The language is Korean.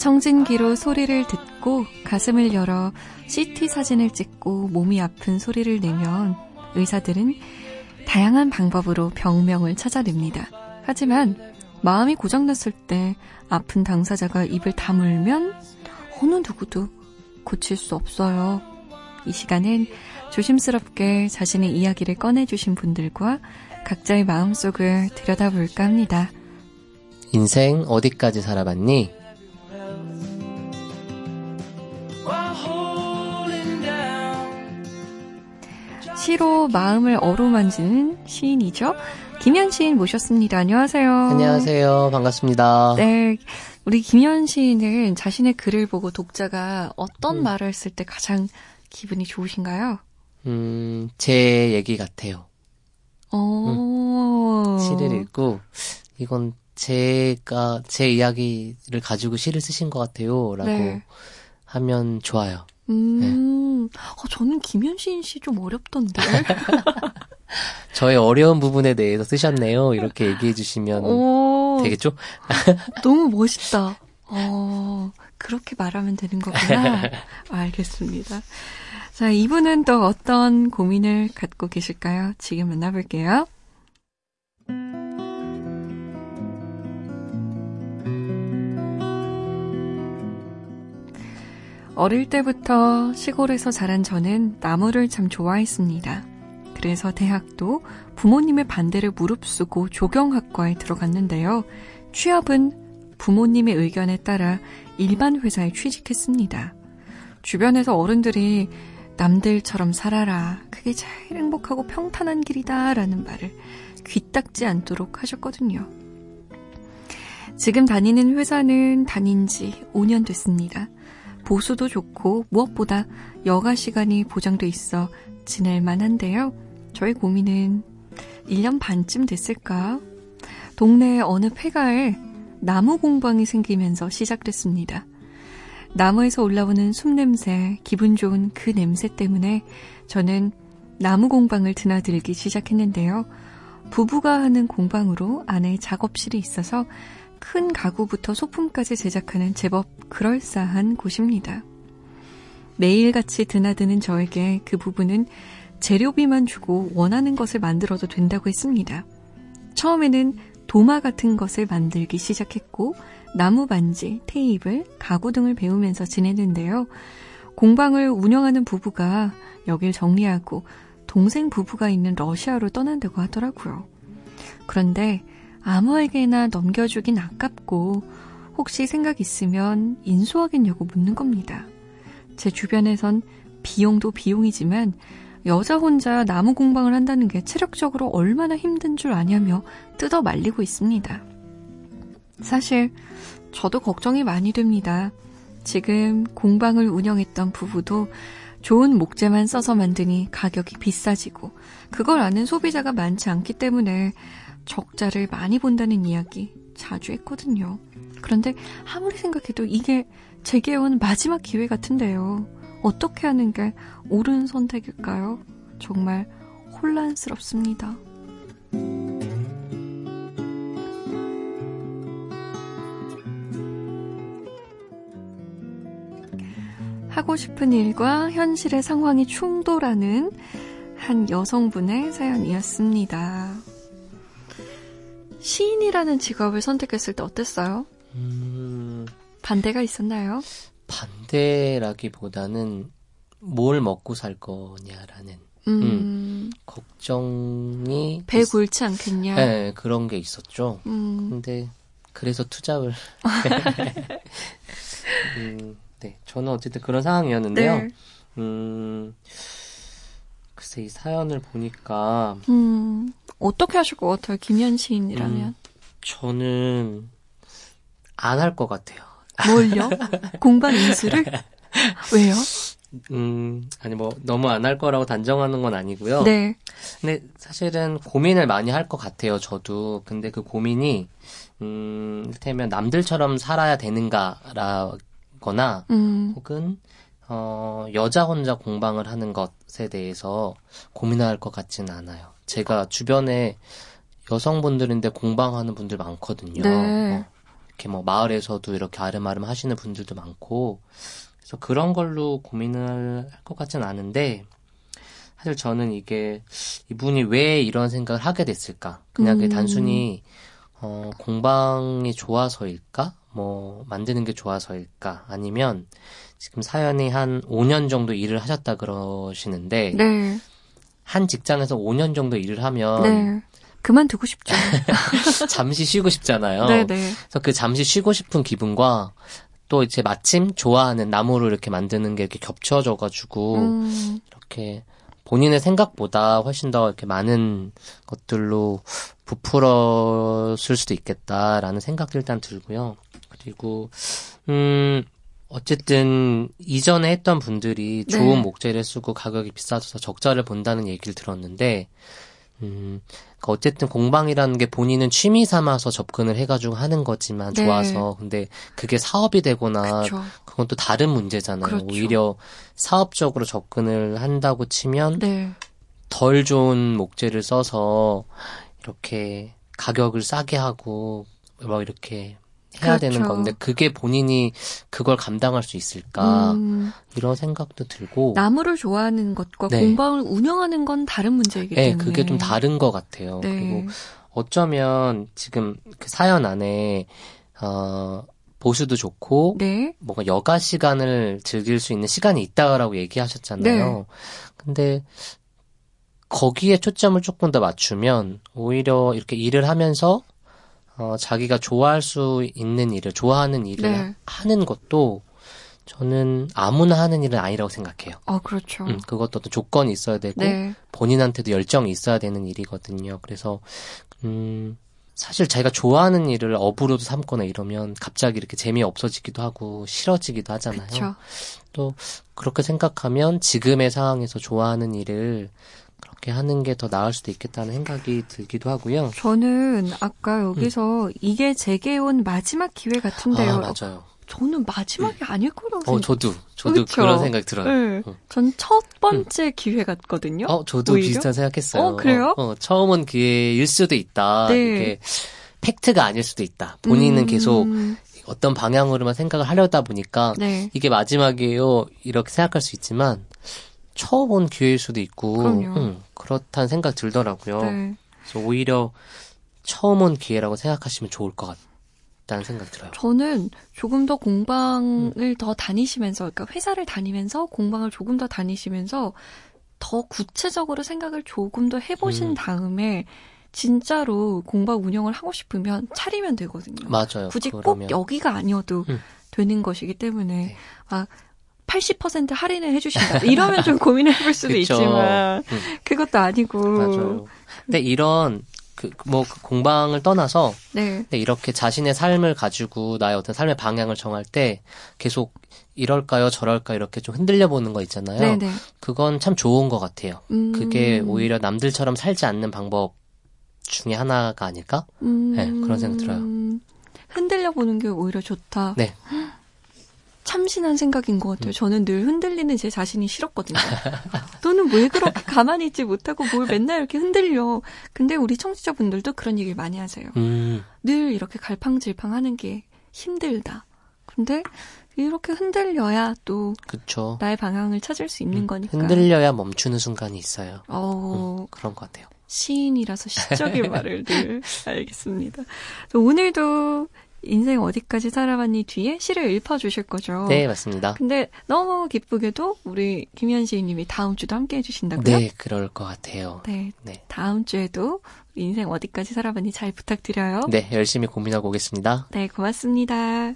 청진기로 소리를 듣고 가슴을 열어 CT 사진을 찍고 몸이 아픈 소리를 내면 의사들은 다양한 방법으로 병명을 찾아냅니다. 하지만 마음이 고장났을 때 아픈 당사자가 입을 다물면 어느 누구도 고칠 수 없어요. 이 시간은 조심스럽게 자신의 이야기를 꺼내주신 분들과 각자의 마음속을 들여다볼까 합니다. 인생 어디까지 살아봤니? 시로 마음을 어루만지는 시인이죠. 김현 시인 모셨습니다. 안녕하세요. 안녕하세요. 반갑습니다. 네. 우리 김현 시인은 자신의 글을 보고 독자가 어떤 음. 말을 했을 때 가장 기분이 좋으신가요? 음, 제 얘기 같아요. 음, 시를 읽고 이건 제가 제 이야기를 가지고 시를 쓰신 것 같아요 라고 네. 하면 좋아요. 음, 네. 어, 저는 김현신 씨 좀 어렵던데. 저의 어려운 부분에 대해서 쓰셨네요. 이렇게 얘기해 주시면 오, 되겠죠? 너무 멋있다. 어, 그렇게 말하면 되는 거구나. 알겠습니다. 자, 이분은 또 어떤 고민을 갖고 계실까요? 지금 만나볼게요. 어릴 때부터 시골에서 자란 저는 나무를 참 좋아했습니다. 그래서 대학도 부모님의 반대를 무릅쓰고 조경학과에 들어갔는데요. 취업은 부모님의 의견에 따라 일반 회사에 취직했습니다. 주변에서 어른들이 남들처럼 살아라. 그게 제일 행복하고 평탄한 길이다. 라는 말을 귀딱지 않도록 하셨거든요. 지금 다니는 회사는 다닌 지 5년 됐습니다. 보수도 좋고 무엇보다 여가 시간이 보장돼 있어 지낼 만 한데요. 저희 고민은 1년 반쯤 됐을까? 동네에 어느 폐가에 나무 공방이 생기면서 시작됐습니다. 나무에서 올라오는 숨 냄새, 기분 좋은 그 냄새 때문에 저는 나무 공방을 드나들기 시작했는데요. 부부가 하는 공방으로 안에 작업실이 있어서 큰 가구부터 소품까지 제작하는 제법 그럴싸한 곳입니다. 매일같이 드나드는 저에게 그 부부는 재료비만 주고 원하는 것을 만들어도 된다고 했습니다. 처음에는 도마 같은 것을 만들기 시작했고 나무 반지, 테이블, 가구 등을 배우면서 지내는데요. 공방을 운영하는 부부가 여길 정리하고 동생 부부가 있는 러시아로 떠난다고 하더라고요. 그런데 아무에게나 넘겨주긴 아깝고 혹시 생각 있으면 인수하겠냐고 묻는 겁니다. 제 주변에선 비용도 비용이지만 여자 혼자 나무 공방을 한다는 게 체력적으로 얼마나 힘든 줄 아냐며 뜯어 말리고 있습니다. 사실 저도 걱정이 많이 됩니다. 지금 공방을 운영했던 부부도 좋은 목재만 써서 만드니 가격이 비싸지고 그걸 아는 소비자가 많지 않기 때문에 적자를 많이 본다는 이야기 자주 했거든요. 그런데 아무리 생각해도 이게 제게 온 마지막 기회 같은데요. 어떻게 하는 게 옳은 선택일까요? 정말 혼란스럽습니다. 하고 싶은 일과 현실의 상황이 충돌하는 한 여성분의 사연이었습니다. 시인이라는 직업을 선택했을 때 어땠어요? 음... 반대가 있었나요? 반대라기보다는 뭘 먹고 살 거냐라는 음... 음, 걱정이 배 굴지 않겠냐? 네, 그런 게 있었죠. 음... 근데 그래서 투잡을 음, 네, 저는 어쨌든 그런 상황이었는데요. 네. 음, 글쎄 이 사연을 보니까 음, 어떻게 하실 것 같아요, 김현 시인이라면? 음, 저는 안 할 것 같아요. 뭘요? 공방 인수를? 왜요? 음, 아니 뭐 너무 안 할 거라고 단정하는 건 아니고요. 네. 근데 사실은 고민을 많이 할 것 같아요. 저도. 근데 그 고민이 음, 이를테면 남들처럼 살아야 되는가라거나 음. 혹은 어, 여자 혼자 공방을 하는 것에 대해서 고민할 것 같지는 않아요. 제가 주변에 여성분들인데 공방하는 분들 많거든요. 네. 어, 이렇게 뭐 마을에서도 이렇게 아름아름 하시는 분들도 많고 그래서 그런 걸로 고민을 할 것 같진 않은데 사실 저는 이게 이분이 왜 이런 생각을 하게 됐을까? 그냥 음. 단순히 어, 공방이 좋아서일까? 뭐 만드는 게 좋아서일까? 아니면 지금 사연이 한 5년 정도 일을 하셨다 그러시는데 네. 한 직장에서 5년 정도 일을 하면 네. 그만두고 싶죠. 잠시 쉬고 싶잖아요. 네네. 네. 그래서 그 잠시 쉬고 싶은 기분과 또 이제 마침 좋아하는 나무를 이렇게 만드는 게 이렇게 겹쳐져가지고 음. 이렇게 본인의 생각보다 훨씬 더 이렇게 많은 것들로 부풀었을 수도 있겠다라는 생각도 일단 들고요. 그리고 음 어쨌든 이전에 했던 분들이 좋은 네. 목재를 쓰고 가격이 비싸져서 적자를 본다는 얘기를 들었는데 음, 그러니까 어쨌든 공방이라는 게 본인은 취미 삼아서 접근을 해가지고 하는 거지만 네. 좋아서 근데 그게 사업이 되거나 그쵸. 그건 또 다른 문제잖아요. 그렇죠. 오히려 사업적으로 접근을 한다고 치면 네. 덜 좋은 목재를 써서 이렇게 가격을 싸게 하고 뭐 이렇게 해야 그렇죠. 되는 건데 그게 본인이 그걸 감당할 수 있을까 음. 이런 생각도 들고 나무를 좋아하는 것과 네. 공방을 운영하는 건 다른 문제이기 네, 때문에 그게 좀 다른 것 같아요. 네. 그리고 어쩌면 지금 그 사연 안에 어 보수도 좋고 네. 뭔가 여가 시간을 즐길 수 있는 시간이 있다라고 얘기하셨잖아요. 네. 근데 거기에 초점을 조금 더 맞추면 오히려 이렇게 일을 하면서 어, 자기가 좋아할 수 있는 일을, 좋아하는 일을 네. 하는 것도 저는 아무나 하는 일은 아니라고 생각해요. 아, 그렇죠. 음, 그것도 어떤 조건이 있어야 되고, 네. 본인한테도 열정이 있어야 되는 일이거든요. 그래서, 음, 사실 자기가 좋아하는 일을 업으로도 삼거나 이러면 갑자기 이렇게 재미 없어지기도 하고 싫어지기도 하잖아요. 그쵸. 또 그렇게 생각하면 지금의 상황에서 좋아하는 일을 그렇게 하는 게 더 나을 수도 있겠다는 생각이 들기도 하고요. 저는 아까 여기서 음. 이게 제게 온 마지막 기회 같은데요. 아, 맞아요. 저는 마지막이 음. 아닐 거라고 생각. 어, 저도 저도 그쵸? 그런 생각 들어요. 네. 어. 전첫 번째 음. 기회 같거든요. 어, 저도 오히려? 비슷한 생각했어요. 어, 그래요? 어, 어, 처음은 기회일 수도 있다. 네. 이게 팩트가 아닐 수도 있다. 본인은 음. 계속 어떤 방향으로만 생각을 하려다 보니까 네. 이게 마지막이에요. 이렇게 생각할 수 있지만 처음 온 기회일 수도 있고 음, 그렇다는 생각 들더라고요. 네. 그래서 오히려 처음 온 기회라고 생각하시면 좋을 것 같다는 생각 들어요. 저는 조금 더 공방을 음. 더 다니시면서, 그러니까 회사를 다니면서 공방을 조금 더 다니시면서 더 구체적으로 생각을 조금 더 해보신 음. 다음에 진짜로 공방 운영을 하고 싶으면 차리면 되거든요. 맞아요. 굳이 그러면. 꼭 여기가 아니어도 음. 되는 것이기 때문에 네. 막 80% 할인을 해주신다. 이러면 좀 고민을 해볼 수도 있지만 음. 그것도 아니고. 맞아요. 근데 이런 그, 뭐, 그 공방을 떠나서, 네. 이렇게 자신의 삶을 가지고 나의 어떤 삶의 방향을 정할 때 계속 이럴까요, 저럴까 이렇게 좀 흔들려 보는 거 있잖아요. 네네. 네. 그건 참 좋은 것 같아요. 음. 그게 오히려 남들처럼 살지 않는 방법 중에 하나가 아닐까? 음. 네, 그런 생각 들어요. 흔들려 보는 게 오히려 좋다. 네. 참신한 생각인 것 같아요. 음. 저는 늘 흔들리는 제 자신이 싫었거든요. 너는 왜 그렇게 가만히 있지 못하고 뭘 맨날 이렇게 흔들려. 근데 우리 청취자분들도 그런 얘기를 많이 하세요. 음. 늘 이렇게 갈팡질팡 하는 게 힘들다. 근데 이렇게 흔들려야 또 그쵸. 나의 방향을 찾을 수 있는 음. 거니까. 흔들려야 멈추는 순간이 있어요. 어... 음, 그런 것 같아요. 시인이라서 시적인 말을 늘 알겠습니다. 오늘도 인생 어디까지 살아봤니 뒤에 시를 읽어주실 거죠. 네, 맞습니다. 근데 너무 기쁘게도 우리 김현 시인님이 다음 주도 함께 해주신다고요? 네, 그럴 것 같아요. 네, 네. 다음 주에도 인생 어디까지 살아봤니 잘 부탁드려요. 네, 열심히 고민하고 오겠습니다. 네, 고맙습니다.